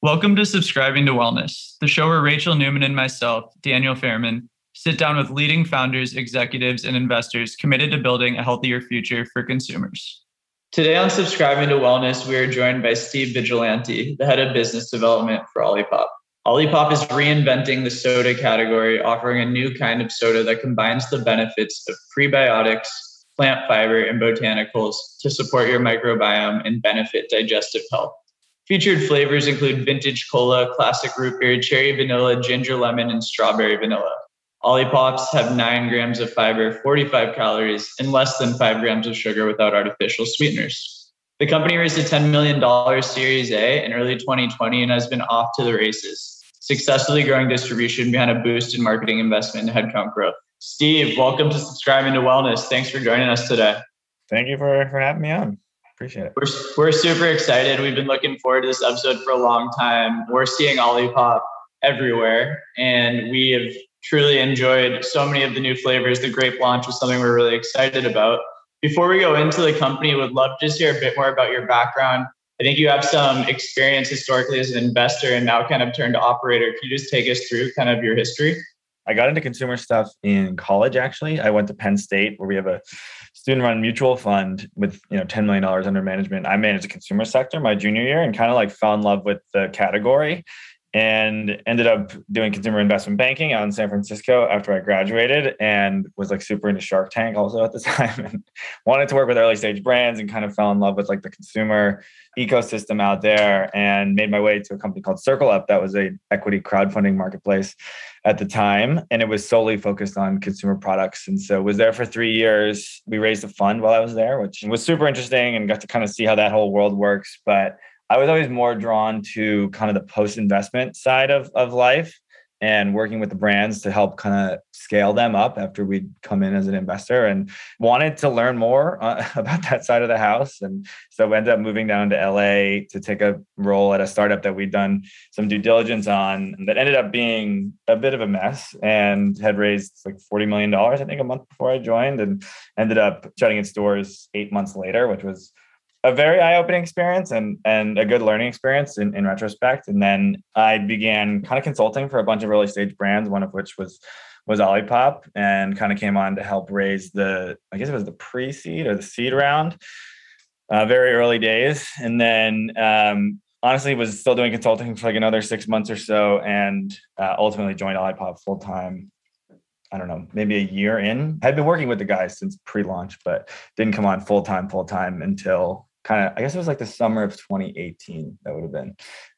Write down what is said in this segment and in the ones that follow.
Welcome to Subscribing to Wellness, the show where Rachel Newman and myself, Daniel Fairman, sit down with leading founders, executives, and investors committed to building a healthier future for consumers. Today on Subscribing to Wellness, we are joined by Steve Vigilante, the head of business development for Olipop. Olipop is reinventing the soda category, offering a new kind of soda that combines the benefits of prebiotics, plant fiber, and botanicals to support your microbiome and benefit digestive health. Featured flavors include vintage cola, classic root beer, cherry vanilla, ginger lemon, and strawberry vanilla. Olipops have 9 grams of fiber, 45 calories, and less than 5 grams of sugar without artificial sweeteners. The company raised a $10 million Series A in early 2020 and has been off to the races, successfully growing distribution behind a boost in marketing investment and headcount growth. Steve, welcome to subscribing to Wellness. Thanks for joining us today. Thank you for, for having me on. Appreciate it. We're, we're super excited. We've been looking forward to this episode for a long time. We're seeing Olipop everywhere, and we have truly enjoyed so many of the new flavors. The grape launch was something we're really excited about. Before we go into the company, would love to just hear a bit more about your background. I think you have some experience historically as an investor and now kind of turned to operator. Can you just take us through kind of your history? I got into consumer stuff in college actually. I went to Penn State where we have a student run mutual fund with you know $10 million under management i managed the consumer sector my junior year and kind of like fell in love with the category and ended up doing consumer investment banking out in san francisco after i graduated and was like super into shark tank also at the time and wanted to work with early stage brands and kind of fell in love with like the consumer ecosystem out there and made my way to a company called CircleUp that was a equity crowdfunding marketplace at the time. And it was solely focused on consumer products. And so was there for three years. We raised a fund while i was there which was super interesting and got to kind of see how that whole world works. But i was always more drawn to kind of the post investment side of, of life and working with the brands to help kind of scale them up after we'd come in as an investor and wanted to learn more uh, about that side of the house. And so we ended up moving down to LA to take a role at a startup that we'd done some due diligence on that ended up being a bit of a mess and had raised like $40 million, I think, a month before I joined and ended up shutting its doors eight months later, which was a very eye-opening experience and and a good learning experience in, in retrospect. And then I began kind of consulting for a bunch of early stage brands, one of which was was Olipop, and kind of came on to help raise the I guess it was the pre-seed or the seed round, uh, very early days. And then um, honestly was still doing consulting for like another six months or so, and uh, ultimately joined Olipop full time I don't know, maybe a year in. I'd been working with the guys since pre-launch, but didn't come on full time, full time until kind of, I guess it was like the summer of 2018, that would have been.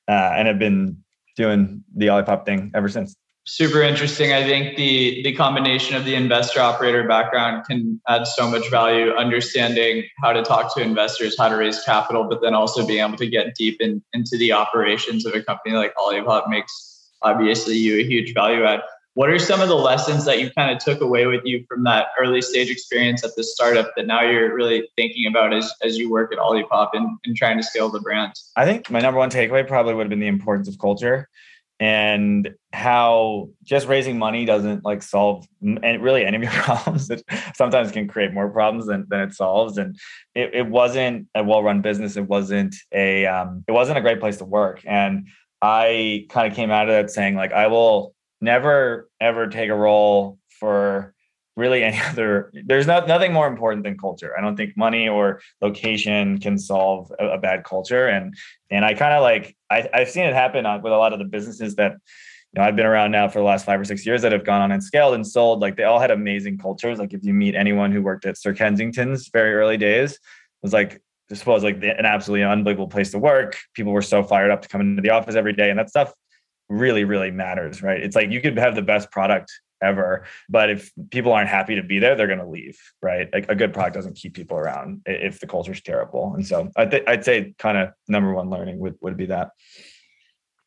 Uh, and I've been doing the Olipop thing ever since. Super interesting. I think the the combination of the investor operator background can add so much value, understanding how to talk to investors, how to raise capital, but then also being able to get deep in, into the operations of a company like Olipop makes obviously you a huge value add. What are some of the lessons that you kind of took away with you from that early stage experience at the startup that now you're really thinking about as, as you work at Olipop and, and trying to scale the brand? I think my number one takeaway probably would have been the importance of culture and how just raising money doesn't like solve and really any of your problems it sometimes can create more problems than, than it solves. And it, it wasn't a well-run business. It wasn't a um, it wasn't a great place to work. And i kind of came out of that saying like i will never ever take a role for really any other there's not nothing more important than culture. I don't think money or location can solve a, a bad culture. And and i kind of like I, i've seen it happen with a lot of the businesses that you know i've been around now for the last five or six years that have gone on and scaled and sold. Like they all had amazing cultures. Like if you meet anyone who worked at sir kensington's very early days it was like I was like an absolutely unbelievable place to work. People were so fired up to come into the office every day, and that stuff really, really matters, right? It's like you could have the best product ever, but if people aren't happy to be there, they're going to leave, right? Like a good product doesn't keep people around if the culture's terrible. And so I th- I'd say kind of number one learning would, would be that.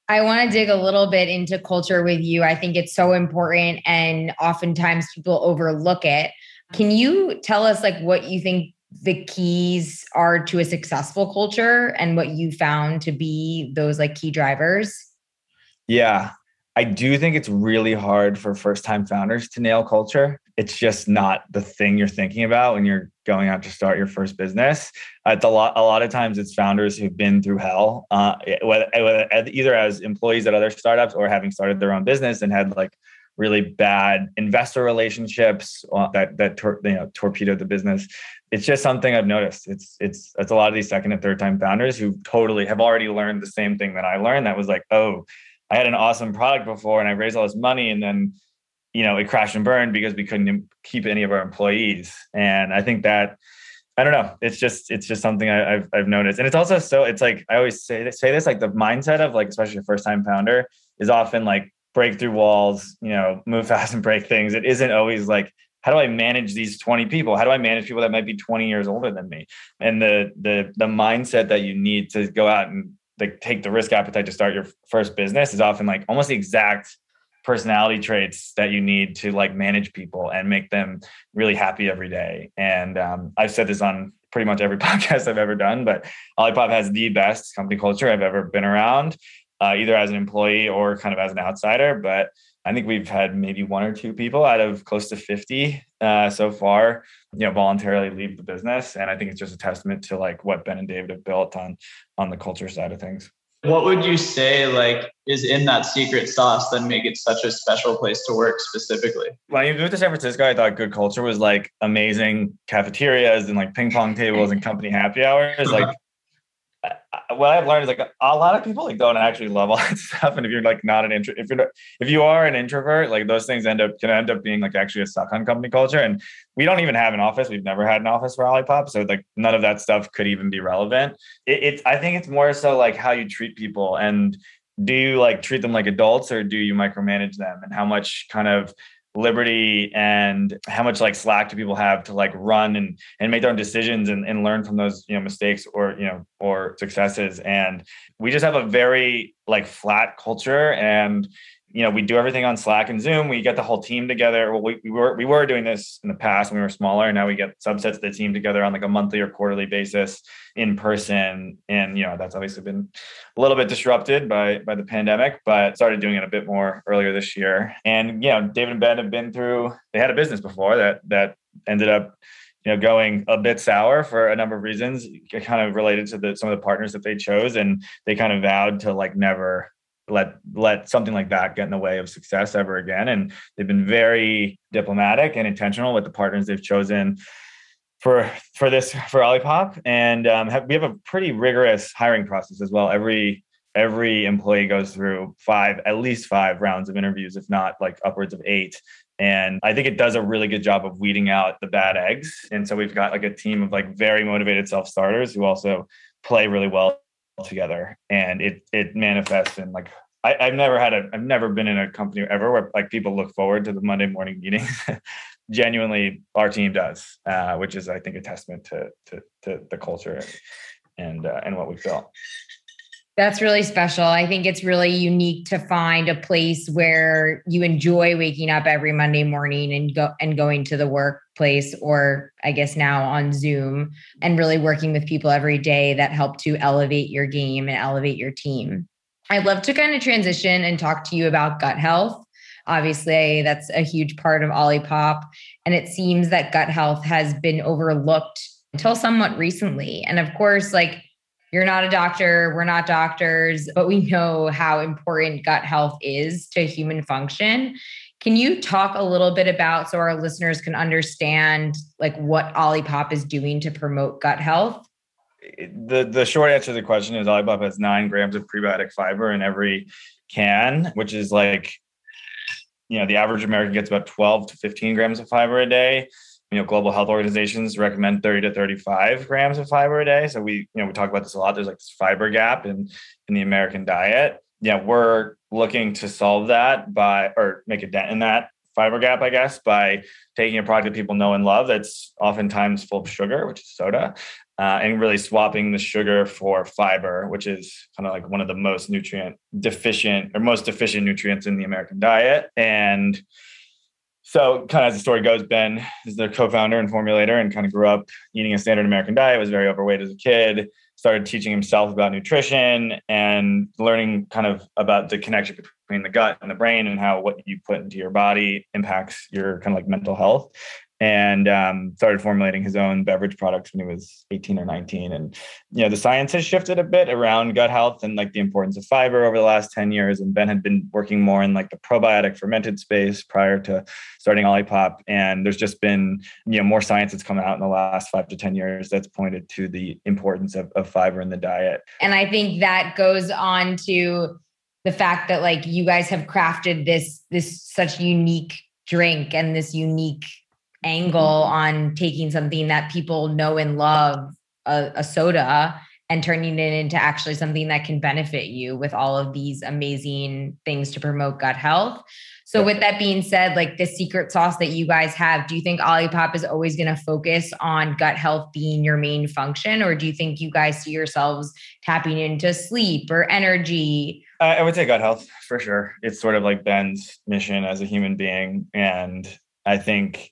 I want to dig a little bit into culture with you. I think it's so important and oftentimes people overlook it. Can you tell us like what you think the keys are to a successful culture and what you found to be those like key drivers? Yeah. I do think it's really hard for first time founders to nail culture. It's just not the thing you're thinking about when you're going out to start your first business. It's a lot. A lot of times, it's founders who've been through hell, uh, whether, whether, either as employees at other startups or having started their own business and had like really bad investor relationships uh, that that tor- you know torpedoed the business. It's just something I've noticed. It's it's it's a lot of these second and third time founders who totally have already learned the same thing that I learned. That was like, oh, I had an awesome product before and I raised all this money and then you know it crashed and burned because we couldn't keep any of our employees. And I think that I don't know. It's just it's just something I, have I've noticed, and it's also so it's like I always say say this like the mindset of like especially a first time founder is often like break through walls, you know, move fast and break things. It isn't always like, how do I manage these 20 people? How do I manage people that might be 20 years older than me? And the the the mindset that you need to go out and like take the risk appetite to start your first business is often like almost the exact personality traits that you need to like manage people and make them really happy every day. And um, I've said this on pretty much every podcast I've ever done, but Olipop has the best company culture I've ever been around uh, either as an employee or kind of as an outsider. But I think we've had maybe one or two people out of close to 50 uh, so far, you know, voluntarily leave the business. And I think it's just a testament to like what Ben and David have built on on the culture side of things. What would you say like is in that secret sauce that make it such a special place to work specifically? When I moved to San Francisco, I thought good culture was like amazing cafeterias and like ping pong tables and company happy hours. Like what I've learned is like a lot of people like don't actually love all that stuff. And if you're like not an intro, if you're if you are an introvert, like those things end up can end up being like actually a suck on company culture. And we don't even have an office. We've never had an office for Olipop, so like none of that stuff could even be relevant. It, it's I think it's more so like how you treat people and do you like treat them like adults or do you micromanage them and how much kind of liberty and how much like slack do people have to like run and and make their own decisions and, and learn from those you know mistakes or you know or successes? And we just have a very like flat culture and you know, we do everything on Slack and Zoom. We get the whole team together. Well, we, we were we were doing this in the past when we were smaller, now we get subsets of the team together on like a monthly or quarterly basis in person. And you know, that's obviously been a little bit disrupted by by the pandemic, but started doing it a bit more earlier this year. And you know, David and Ben have been through. They had a business before that that ended up you know going a bit sour for a number of reasons kind of related to the some of the partners that they chose and they kind of vowed to like never let let something like that get in the way of success ever again. And they've been very diplomatic and intentional with the partners they've chosen for for this for Olipop. And um, have, we have a pretty rigorous hiring process as well. Every every employee goes through five, at least five rounds of interviews, if not like upwards of eight. And I think it does a really good job of weeding out the bad eggs. And so we've got like a team of like very motivated self starters who also play really well together and it it manifests in like I, have never had a I've never been in a company ever where like people look forward to the Monday morning meetings. Genuinely, our team does, uh, which is I think a testament to to, to the culture and uh, and what we've built. That's really special. I think it's really unique to find a place where you enjoy waking up every Monday morning and go and going to the workplace or I guess now on Zoom and really working with people every day that help to elevate your game and elevate your team. I'd love to kind of transition and talk to you about gut health. Obviously, that's a huge part of Olipop. And it seems that gut health has been overlooked until somewhat recently. And of course, like you're not a doctor, we're not doctors, but we know how important gut health is to human function. Can you talk a little bit about so our listeners can understand like what Olipop is doing to promote gut health? The the short answer to the question is Olipop has nine grams of prebiotic fiber in every can, which is like you know the average American gets about 12 to 15 grams of fiber a day. You know global health organizations recommend 30 to 35 grams of fiber a day. So we you know we talk about this a lot. There's like this fiber gap in in the american diet. Yeah we're looking to solve that by or make a dent in that fiber gap i guess by taking a product that people know and love that's oftentimes full of sugar which is soda uh, and really swapping the sugar for fiber which is kind of like one of the most nutrient deficient or most deficient nutrients in the american diet. And so kind of as the story goes, Ben is the co-founder and formulator and kind of grew up eating a standard American diet, was very overweight as a kid, started teaching himself about nutrition and learning kind of about the connection between the gut and the brain and how what you put into your body impacts your kind of like mental health and um, started formulating his own beverage products when he was 18 or 19 and you know the science has shifted a bit around gut health and like the importance of fiber over the last 10 years. And ben had been working more in like the probiotic fermented space prior to starting olipop. And there's just been you know more science that's come out in the last five to 10 years that's pointed to the importance of, of fiber in the diet. And i think that goes on to the fact that like you guys have crafted this this such unique drink and this unique angle on taking something that people know and love, a, a soda, and turning it into actually something that can benefit you with all of these amazing things to promote gut health. So, with that being said, like the secret sauce that you guys have, do you think Olipop is always going to focus on gut health being your main function? Or do you think you guys see yourselves tapping into sleep or energy? I would say gut health for sure. It's sort of like Ben's mission as a human being. And I think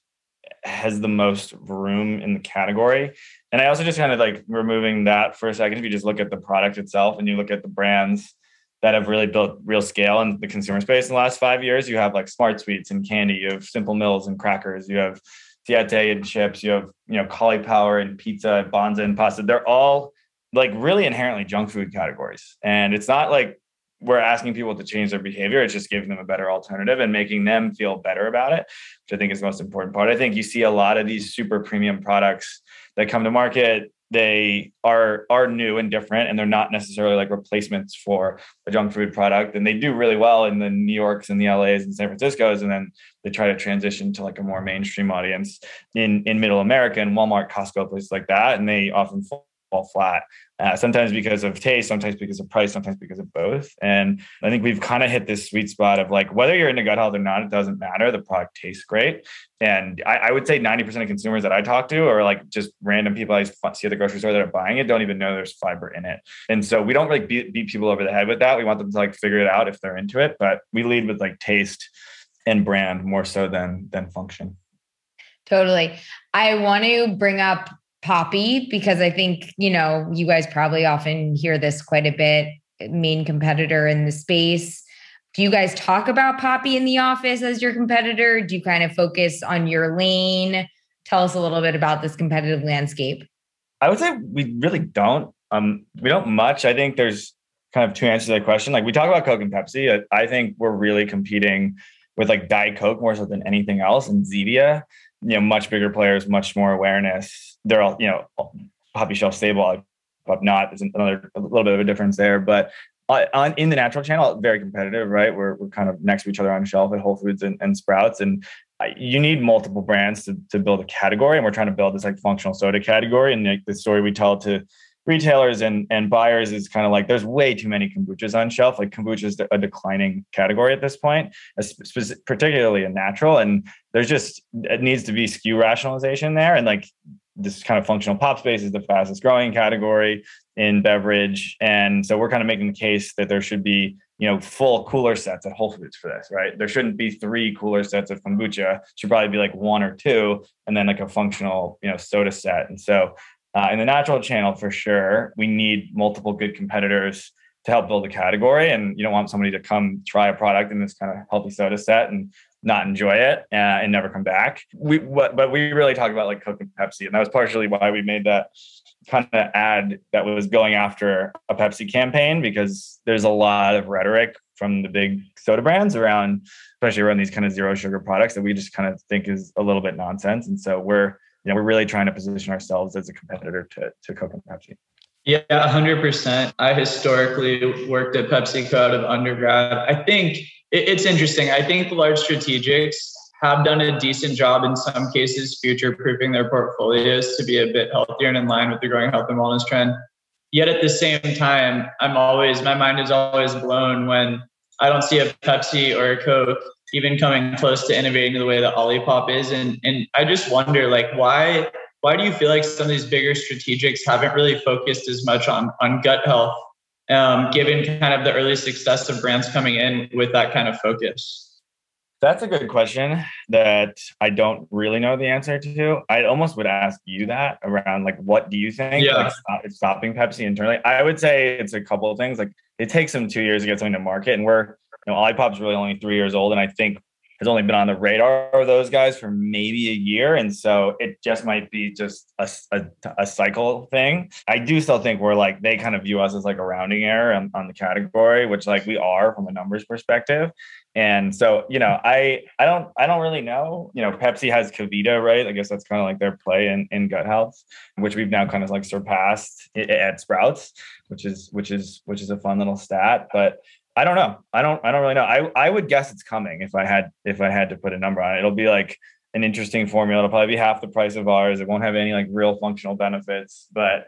has the most room in the category. And I also just kind of like removing that for a second. If you just look at the product itself and you look at the brands that have really built real scale in the consumer space in the last five years, you have like SmartSweets and candy, you have Simple Mills and crackers, you have Siete and chips, you have you know Caulipower and pizza, Banza and pasta. They're all like really inherently junk food categories, and it's not like we're asking people to change their behavior. It's just giving them a better alternative and making them feel better about it, which I think is the most important part. I think you see a lot of these super premium products that come to market. They are are new and different, and they're not necessarily like replacements for a junk food product. And they do really well in the New Yorks and the LAs and San Franciscos, and then they try to transition to like a more mainstream audience in in Middle America and Walmart, Costco, places like that. And they often fall flat. Uh, sometimes because of taste, sometimes because of price, sometimes because of both. And I think we've kind of hit this sweet spot of like whether you're into gut health or not, it doesn't matter. The product tastes great. And I, I would say 90% of consumers that I talk to are like just random people I see at the grocery store that are buying it don't even know there's fiber in it. And so we don't really beat, beat people over the head with that. We want them to like figure it out if they're into it, but we lead with like taste and brand more so than than function. Totally. I want to bring up Poppi because I think, you know, you guys probably often hear this quite a bit, main competitor in the space. Do you guys talk about Poppi in the office as your competitor? Do you kind of focus on your lane? Tell us a little bit about this competitive landscape. I would say we really don't. Um, we don't much. I think there's kind of two answers to that question. Like we talk about Coke and Pepsi. I, I think we're really competing with like Diet Coke more so than anything else and Zevia you know much bigger players, much more awareness. They're all you know Poppi shelf stable, but not is another a little bit of a difference there. But on in the natural channel, very competitive, right? We're we're kind of next to each other on shelf at Whole Foods and, and Sprouts, and you need multiple brands to to build a category. And we're trying to build this like functional soda category. And like the story we tell to retailers and, and buyers is kind of like there's way too many kombuchas on shelf. Like kombucha is a declining category at this point, particularly a natural. And there's just it needs to be SKU rationalization there. And like this kind of functional pop space is the fastest growing category in beverage. And so we're kind of making the case that there should be you know full cooler sets at Whole Foods for this, right? There shouldn't be three cooler sets of kombucha. It should probably be like one or two, and then like a functional you know soda set. And so uh, in the natural channel, for sure, we need multiple good competitors to help build a category. And you don't want somebody to come try a product in this kind of healthy soda set and not enjoy it uh, and never come back. We, but we really talk about like Coke and Pepsi, and that was partially why we made that kind of ad that was going after a Pepsi campaign because there's a lot of rhetoric from the big soda brands around, especially around these kind of zero sugar products that we just kind of think is a little bit nonsense. And so we're you know, we're really trying to position ourselves as a competitor to, to Coke and Pepsi. Yeah, 100%. I historically worked at PepsiCo out of undergrad. I think it's interesting. I think the large strategics have done a decent job in some cases future proofing their portfolios to be a bit healthier and in line with the growing health and wellness trend. Yet at the same time, I'm always, my mind is always blown when I don't see a Pepsi or a Coke even coming close to innovating the way that Olipop is. And and I just wonder, like, why why do you feel like some of these bigger strategics haven't really focused as much on on gut health, um, given kind of the early success of brands coming in with that kind of focus? That's a good question that I don't really know the answer to. I almost would ask you that around like, what do you think? Yeah. Like stop, stopping Pepsi internally. I would say it's a couple of things. Like it takes them two years to get something to market, and we're you know Olipop's really only three years old, and I think has only been on the radar of those guys for maybe a year. And so it just might be just a, a, a, cycle thing. I do still think we're like, they kind of view us as like a rounding error on, on the category, which like we are from a numbers perspective. And so, you know, I I don't I don't really know. You know, Pepsi has KeVita, right? I guess that's kind of like their play in, in gut health, which we've now kind of like surpassed at Sprouts, which is which is which is a fun little stat. But I don't know. I don't I don't really know. I I would guess it's coming if I had if I had to put a number on it. It'll be like an interesting formula. It'll probably be half the price of ours. It won't have any like real functional benefits, but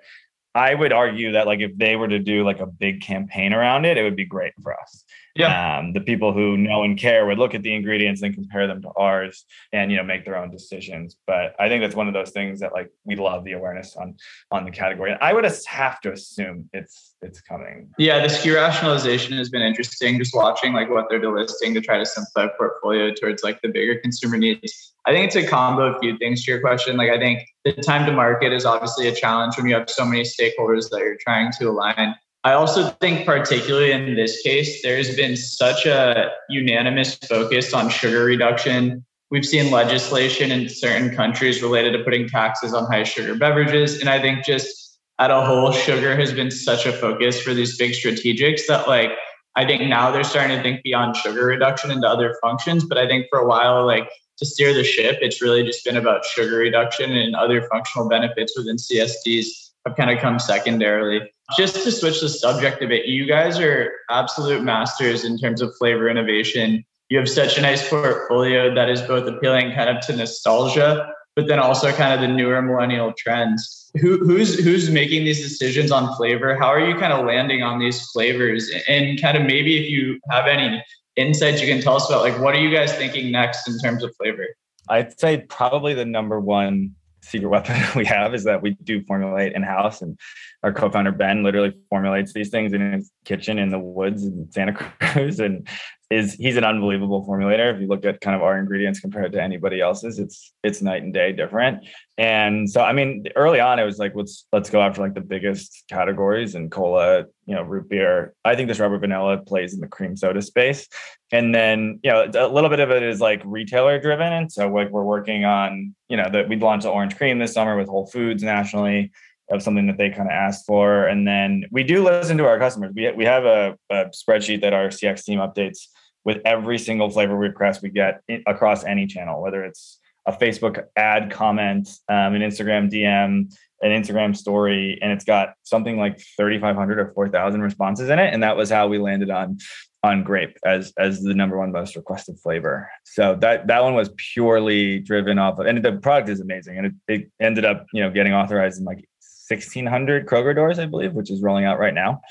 I would argue that like if they were to do like a big campaign around it, it would be great for us. Yeah. Um, the people who know and care would look at the ingredients and compare them to ours and you know make their own decisions. But I think that's one of those things that like we love the awareness on on the category. I would have to assume it's it's coming. Yeah, the SKU rationalization has been interesting. Just watching like what they're delisting to try to simplify portfolio towards like the bigger consumer needs. I think it's a combo of a few things to your question. Like I think the time to market is obviously a challenge when you have so many stakeholders that you're trying to align. I also think, particularly in this case, there's been such a unanimous focus on sugar reduction. We've seen legislation in certain countries related to putting taxes on high sugar beverages. And I think just at a whole, sugar has been such a focus for these big strategics that, like, I think now they're starting to think beyond sugar reduction into other functions. But I think for a while, like, to steer the ship, it's really just been about sugar reduction and other functional benefits within CSDs have kind of come secondarily. Just to switch the subject a bit, you guys are absolute masters in terms of flavor innovation. You have such a nice portfolio that is both appealing kind of to nostalgia, but then also kind of the newer millennial trends. Who, who's who's making these decisions on flavor? How are you kind of landing on these flavors? And kind of maybe if you have any insights you can tell us about, like what are you guys thinking next in terms of flavor? I'd say probably the number one secret weapon we have is that we do formulate in house, and our co-founder Ben literally formulates these things in his kitchen in the woods in Santa Cruz, and is he's an unbelievable formulator. If you look at kind of our ingredients compared to anybody else's, it's it's night and day different. And so, I mean, early on, it was like let's let's go after like the biggest categories and cola, you know, root beer. I think this rubber vanilla plays in the cream soda space, and then you know a little bit of it is like retailer driven. And so like we're working on you know that we launched the orange cream this summer with Whole Foods nationally of something that they kind of asked for. And then we do listen to our customers. We, we have a, a spreadsheet that our CX team updates with every single flavor request we get across any channel, whether it's a Facebook ad comment, um, an Instagram DM, an Instagram story, and it's got something like 3,500 or 4,000 responses in it. And that was how we landed on on grape as as the number one most requested flavor. So that that one was purely driven off of, and the product is amazing, and it, it ended up you know getting authorized in like 1,600 Kroger doors, I believe, which is rolling out right now.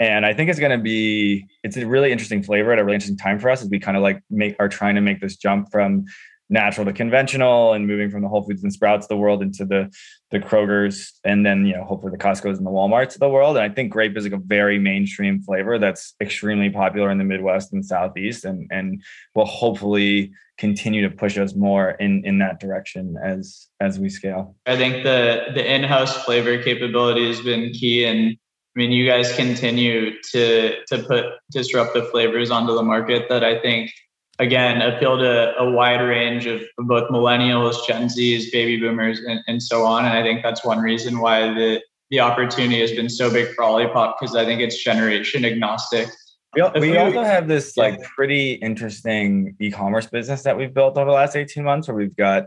And I think it's going to be it's a really interesting flavor at a really interesting time for us as we kind of like make are trying to make this jump from natural to conventional and moving from the Whole Foods and Sprouts of the world into the the Krogers and then you know hopefully the Costco's and the Walmarts of the world. And I think grape is like a very mainstream flavor that's extremely popular in the Midwest and Southeast and and will hopefully continue to push us more in in that direction as as we scale. I think the the in-house flavor capability has been key and I mean you guys continue to to put disruptive flavors onto the market that I think again appeal to a wide range of both millennials, Gen Zs, baby boomers, and, and so on. And I think that's one reason why the the opportunity has been so big for Olipop because I think it's generation agnostic. We, we also have this like pretty interesting e-commerce business that we've built over the last 18 months where we've got,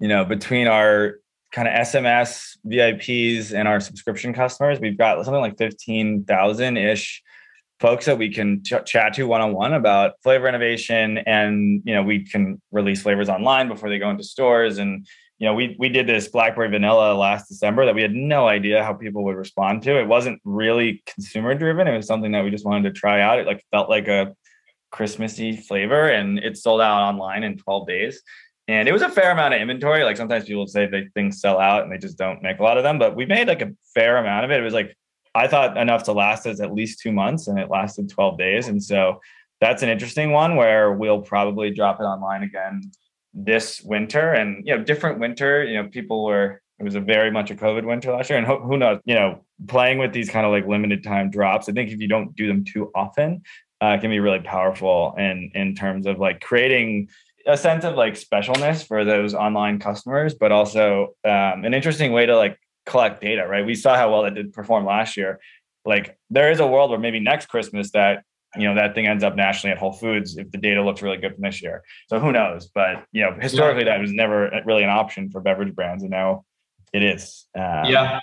you know, between our kind of SMS VIPs and our subscription customers, we've got something like 15,000 ish folks that we can ch- chat to one-on-one about flavor innovation. And you know we can release flavors online before they go into stores. And you know we we did this blackberry vanilla last december that we had no idea how people would respond to. It wasn't really consumer driven it was something that we just wanted to try out. It like felt like a christmassy flavor and it sold out online in 12 days and it was a fair amount of inventory. Like sometimes people say they things sell out and they just don't make a lot of them but we made like a fair amount of it. It was like I thought enough to last us at least two months, and it lasted 12 days. And so that's an interesting one where we'll probably drop it online again this winter. And you know different winter you know people were it was a very much a covid winter last year. And who, who knows you know playing with these kind of like limited time drops i think if you don't do them too often uh, can be really powerful in in terms of like creating a sense of like specialness for those online customers but also um, an interesting way to like collect data right we saw how well that did perform last year like there is a world where maybe next christmas that you know that thing ends up nationally at Whole Foods if the data looks really good from this year. So who knows? But you know, historically that was never really an option for beverage brands, and now it is. Um, yeah.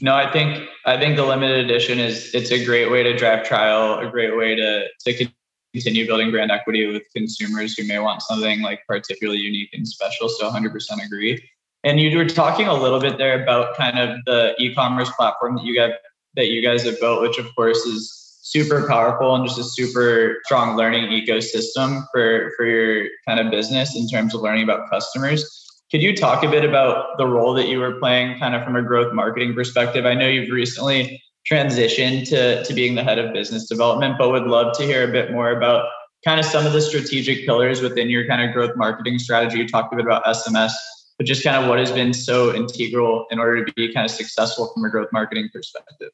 No, I think I think the limited edition is it's a great way to drive trial, a great way to to continue building brand equity with consumers who may want something like particularly unique and special. So 100% agree. And you were talking a little bit there about kind of the e-commerce platform that you got that you guys have built, which of course is super powerful and just a super strong learning ecosystem for for your kind of business in terms of learning about customers. Could you talk a bit about the role that you were playing kind of from a growth marketing perspective? I know you've recently transitioned to, to being the head of business development, but would love to hear a bit more about kind of some of the strategic pillars within your kind of growth marketing strategy. You talked a bit about SMS, but just kind of what has been so integral in order to be kind of successful from a growth marketing perspective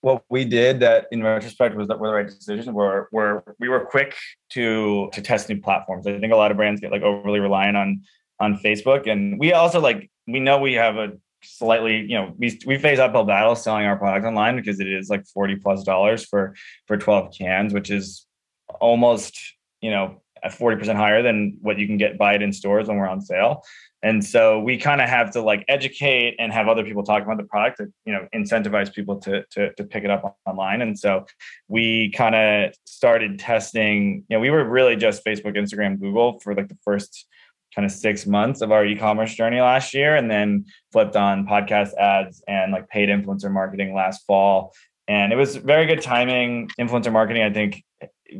what we did that in retrospect was that were the right decision where where we were quick to to test new platforms. I think a lot of brands get like overly reliant on on Facebook. And we also like we know we have a slightly, you know, we we face uphill battle selling our product online because it is like 40 plus dollars for for 12 cans, which is almost, you know, at 40% higher than what you can get buy it in stores when we're on sale. And so we kind of have to like educate and have other people talk about the product to, you know, incentivize people to, to, to pick it up online. And so we kind of started testing, you know, we were really just Facebook, Instagram, Google for like the first kind of six months of our e-commerce journey last year and then flipped on podcast ads and like paid influencer marketing last fall. And it was very good timing. Influencer marketing, I think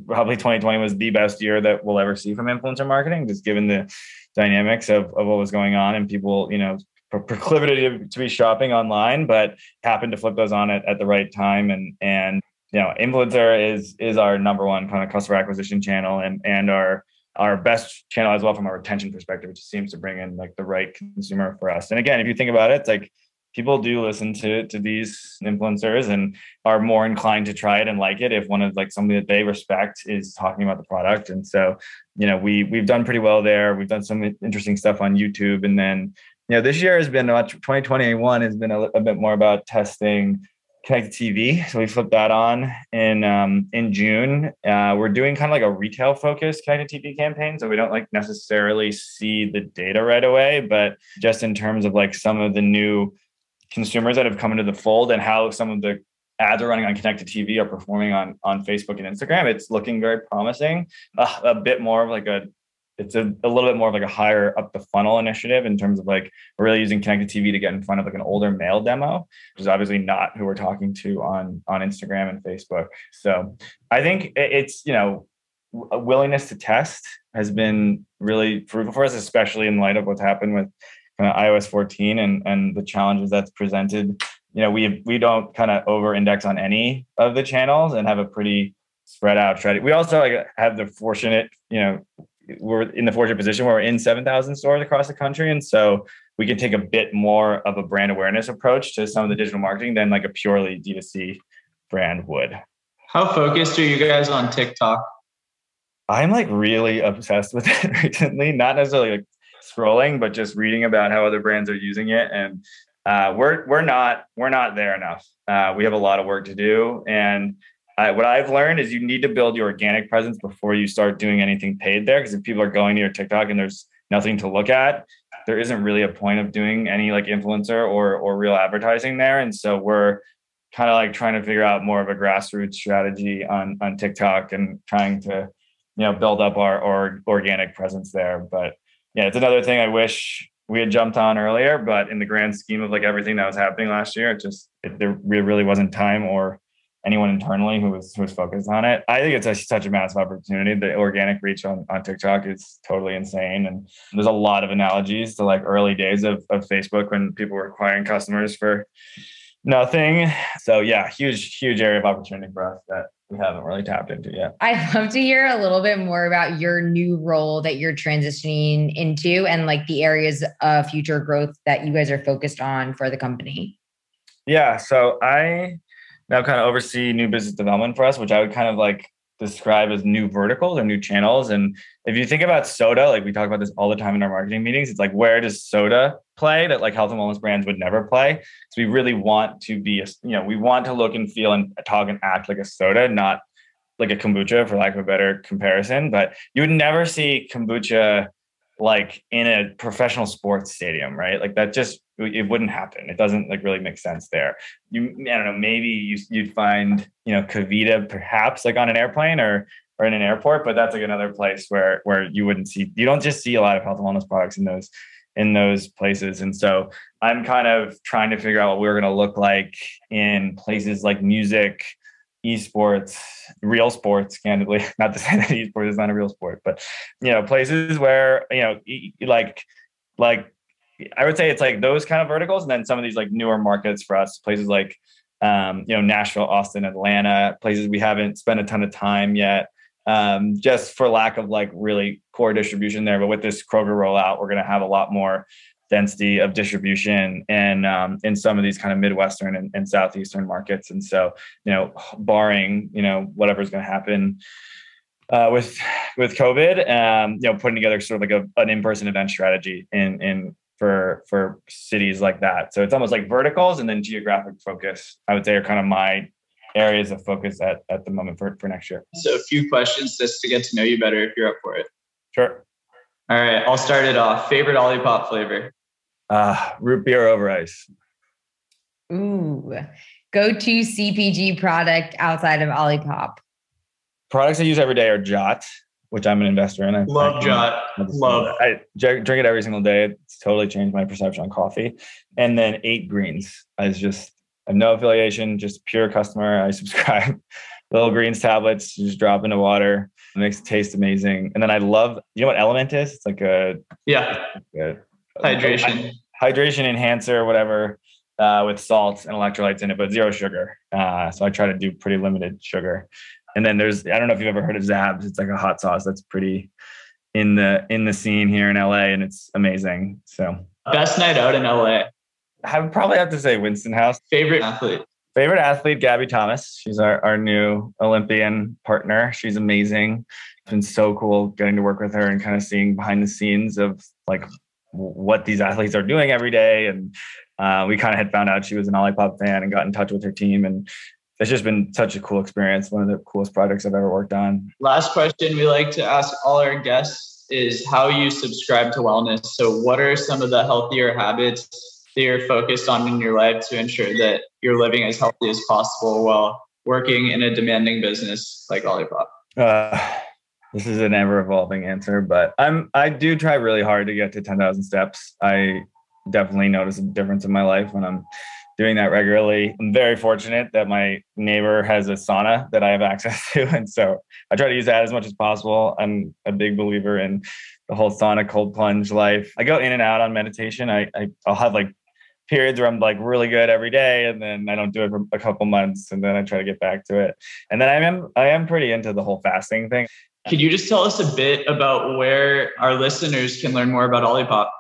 probably 2020 was the best year that we'll ever see from influencer marketing, just given the dynamics of, of what was going on and people, you know, proclivity to, be shopping online, but happened to flip those on at, at the right time. And, and, you know, influencer is, is our number one kind of customer acquisition channel and, and our, our best channel as well from a retention perspective, which seems to bring in like the right consumer for us. And again, if you think about it, like people do listen to to these influencers and are more inclined to try it and like it if one of like somebody that they respect is talking about the product. And so you know we we've done pretty well there. We've done some interesting stuff on youtube. And then you know this year has been much 2021 has been a, a bit more about testing connected TV. So we flipped that on in um, in June. Uh, we're doing kind of like a retail focused connected TV campaign, so we don't like necessarily see the data right away, but just in terms of like some of the new consumers that have come into the fold and how some of the ads are running on connected TV are performing on on Facebook and Instagram. It's looking very promising. Uh, a bit more of like a it's a, a little bit more of like a higher up the funnel initiative in terms of like we're really using connected TV to get in front of like an older male demo, which is obviously not who we're talking to on on Instagram and Facebook. So I think it's you know a willingness to test has been really fruitful for us, especially in light of what's happened with kind of iOS 14 and and the challenges that's presented. You know, we we don't kind of over index on any of the channels and have a pretty spread out strategy. We also like have the fortunate, you know, we're in the fortunate position where we're in 7,000 stores across the country, and so we can take a bit more of a brand awareness approach to some of the digital marketing than like a purely D2C brand would. How focused are you guys on TikTok? I'm like really obsessed with it recently. Not necessarily like scrolling, but just reading about how other brands are using it. And uh, we're we're not we're not there enough. Uh, we have a lot of work to do. And uh, what I've learned is you need to build your organic presence before you start doing anything paid there. Because if people are going to your TikTok and there's nothing to look at, there isn't really a point of doing any like influencer or or real advertising there. And so we're kind of like trying to figure out more of a grassroots strategy on on TikTok and trying to you know build up our, our organic presence there. But yeah, it's another thing I wish we had jumped on earlier, but in the grand scheme of like everything that was happening last year, it just it, there really wasn't time or anyone internally who was who was focused on it. I think it's a, such a massive opportunity. The organic reach on, on TikTok is totally insane. And there's a lot of analogies to like early days of, of Facebook when people were acquiring customers for nothing. So yeah, huge, huge area of opportunity for us that we haven't really tapped into yet. I'd love to hear a little bit more about your new role that you're transitioning into and like the areas of future growth that you guys are focused on for the company. Yeah. So I now kind of oversee new business development for us, which I would kind of like describe as new verticals or new channels. And if you think about soda, like we talk about this all the time in our marketing meetings, it's like where does soda play that like health and wellness brands would never play? So we really want to be, a, you know, we want to look and feel and talk and act like a soda, not like a kombucha for lack of a better comparison. But you would never see kombucha like in a professional sports stadium, right? Like that just it wouldn't happen. It doesn't like really make sense there. You I don't know, maybe you you'd find, you know, KeVita perhaps like on an airplane or or in an airport, but that's like another place where where you wouldn't see you don't just see a lot of health and wellness products in those in those places. And so I'm kind of trying to figure out what we're going to look like in places like music, esports, real sports, candidly. Not to say that esports is not a real sport, but you know, places where, you know, like like I would say it's like those kind of verticals, and then some of these like newer markets for us, places like um, you know, Nashville, Austin, Atlanta, places we haven't spent a ton of time yet. Um, just for lack of like really core distribution there. But with this Kroger rollout, we're going to have a lot more density of distribution and um, in some of these kind of midwestern and, and, southeastern markets and so you know barring you know whatever's going to happen uh, with with covid um, you know putting together sort of like a, an in-person event strategy in in for for cities like that so it's almost like verticals and then geographic focus i would say are kind of my areas of focus at, at the moment for, for next year so a few questions just to get to know you better if you're up for it sure all right, I'll start it off. Favorite Olipop flavor? Uh, root beer over ice. Ooh, go to CPG product outside of Olipop. Products I use every day are Jot, which I'm an investor in. I, Love I, Jot. Love. I drink it every single day. It's totally changed my perception on coffee. And then Eight Greens. I just I have no affiliation, just pure customer. I subscribe. Little greens tablets, you just drop into water. It makes it taste amazing. And then I love, you know what LMNT is? It's like a yeah, a, hydration hydration enhancer, whatever, uh, with salts and electrolytes in it, but zero sugar. Uh, so I try to do pretty limited sugar. And then there's I don't know if you've ever heard of Zabs. It's like a hot sauce that's pretty in the in the scene here in LA, and it's amazing. So best night out in LA. I would probably have to say Winston House. Favorite athlete. Favorite athlete, Gabby Thomas. She's our, our new Olympian partner. She's amazing. It's been so cool getting to work with her and kind of seeing behind the scenes of like what these athletes are doing every day. And uh, we kind of had found out she was an Olipop fan and got in touch with her team. And it's just been such a cool experience. One of the coolest projects I've ever worked on. Last question we like to ask all our guests is how you subscribe to wellness. So, what are some of the healthier habits that you're focused on in your life to ensure that you're living as healthy as possible while working in a demanding business like Olipop? Uh, this is an ever evolving answer, but I'm I do try really hard to get to 10,000 steps. I definitely notice a difference in my life when I'm doing that regularly. I'm very fortunate that my neighbor has a sauna that I have access to. And so I try to use that as much as possible. I'm a big believer in the whole sauna cold plunge life. I go in and out on meditation. I, I will have like periods where I'm like really good every day, and then I don't do it for a couple months, and then I try to get back to it. And then I am I am pretty into the whole fasting thing. Could you just tell us a bit about where our listeners can learn more about Olipop?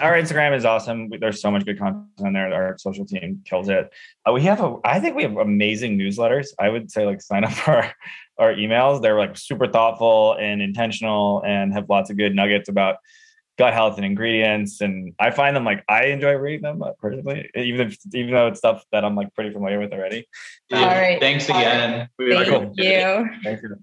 Our Instagram is awesome. There's so much good content on there. Our social team kills it. Uh, we have a, I think we have amazing newsletters. I would say like sign up for our, our emails. They're like super thoughtful and intentional and have lots of good nuggets about gut health and ingredients. And I find them like I enjoy reading them uh, personally, even if even though it's stuff that I'm like pretty familiar with already. All right. Thanks again. Thank you. Thank you.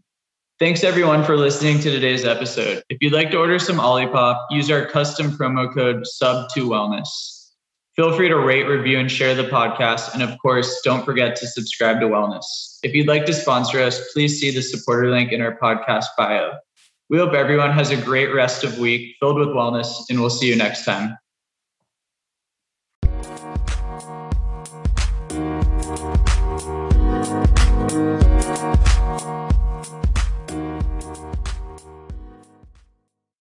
Thanks everyone for listening to today's episode. If you'd like to order some Olipop, use our custom promo code SUB2Wellness. Feel free to rate, review, and share the podcast. And of course, don't forget to subscribe to Wellness. If you'd like to sponsor us, please see the supporter link in our podcast bio. We hope everyone has a great rest of week filled with wellness, and we'll see you next time.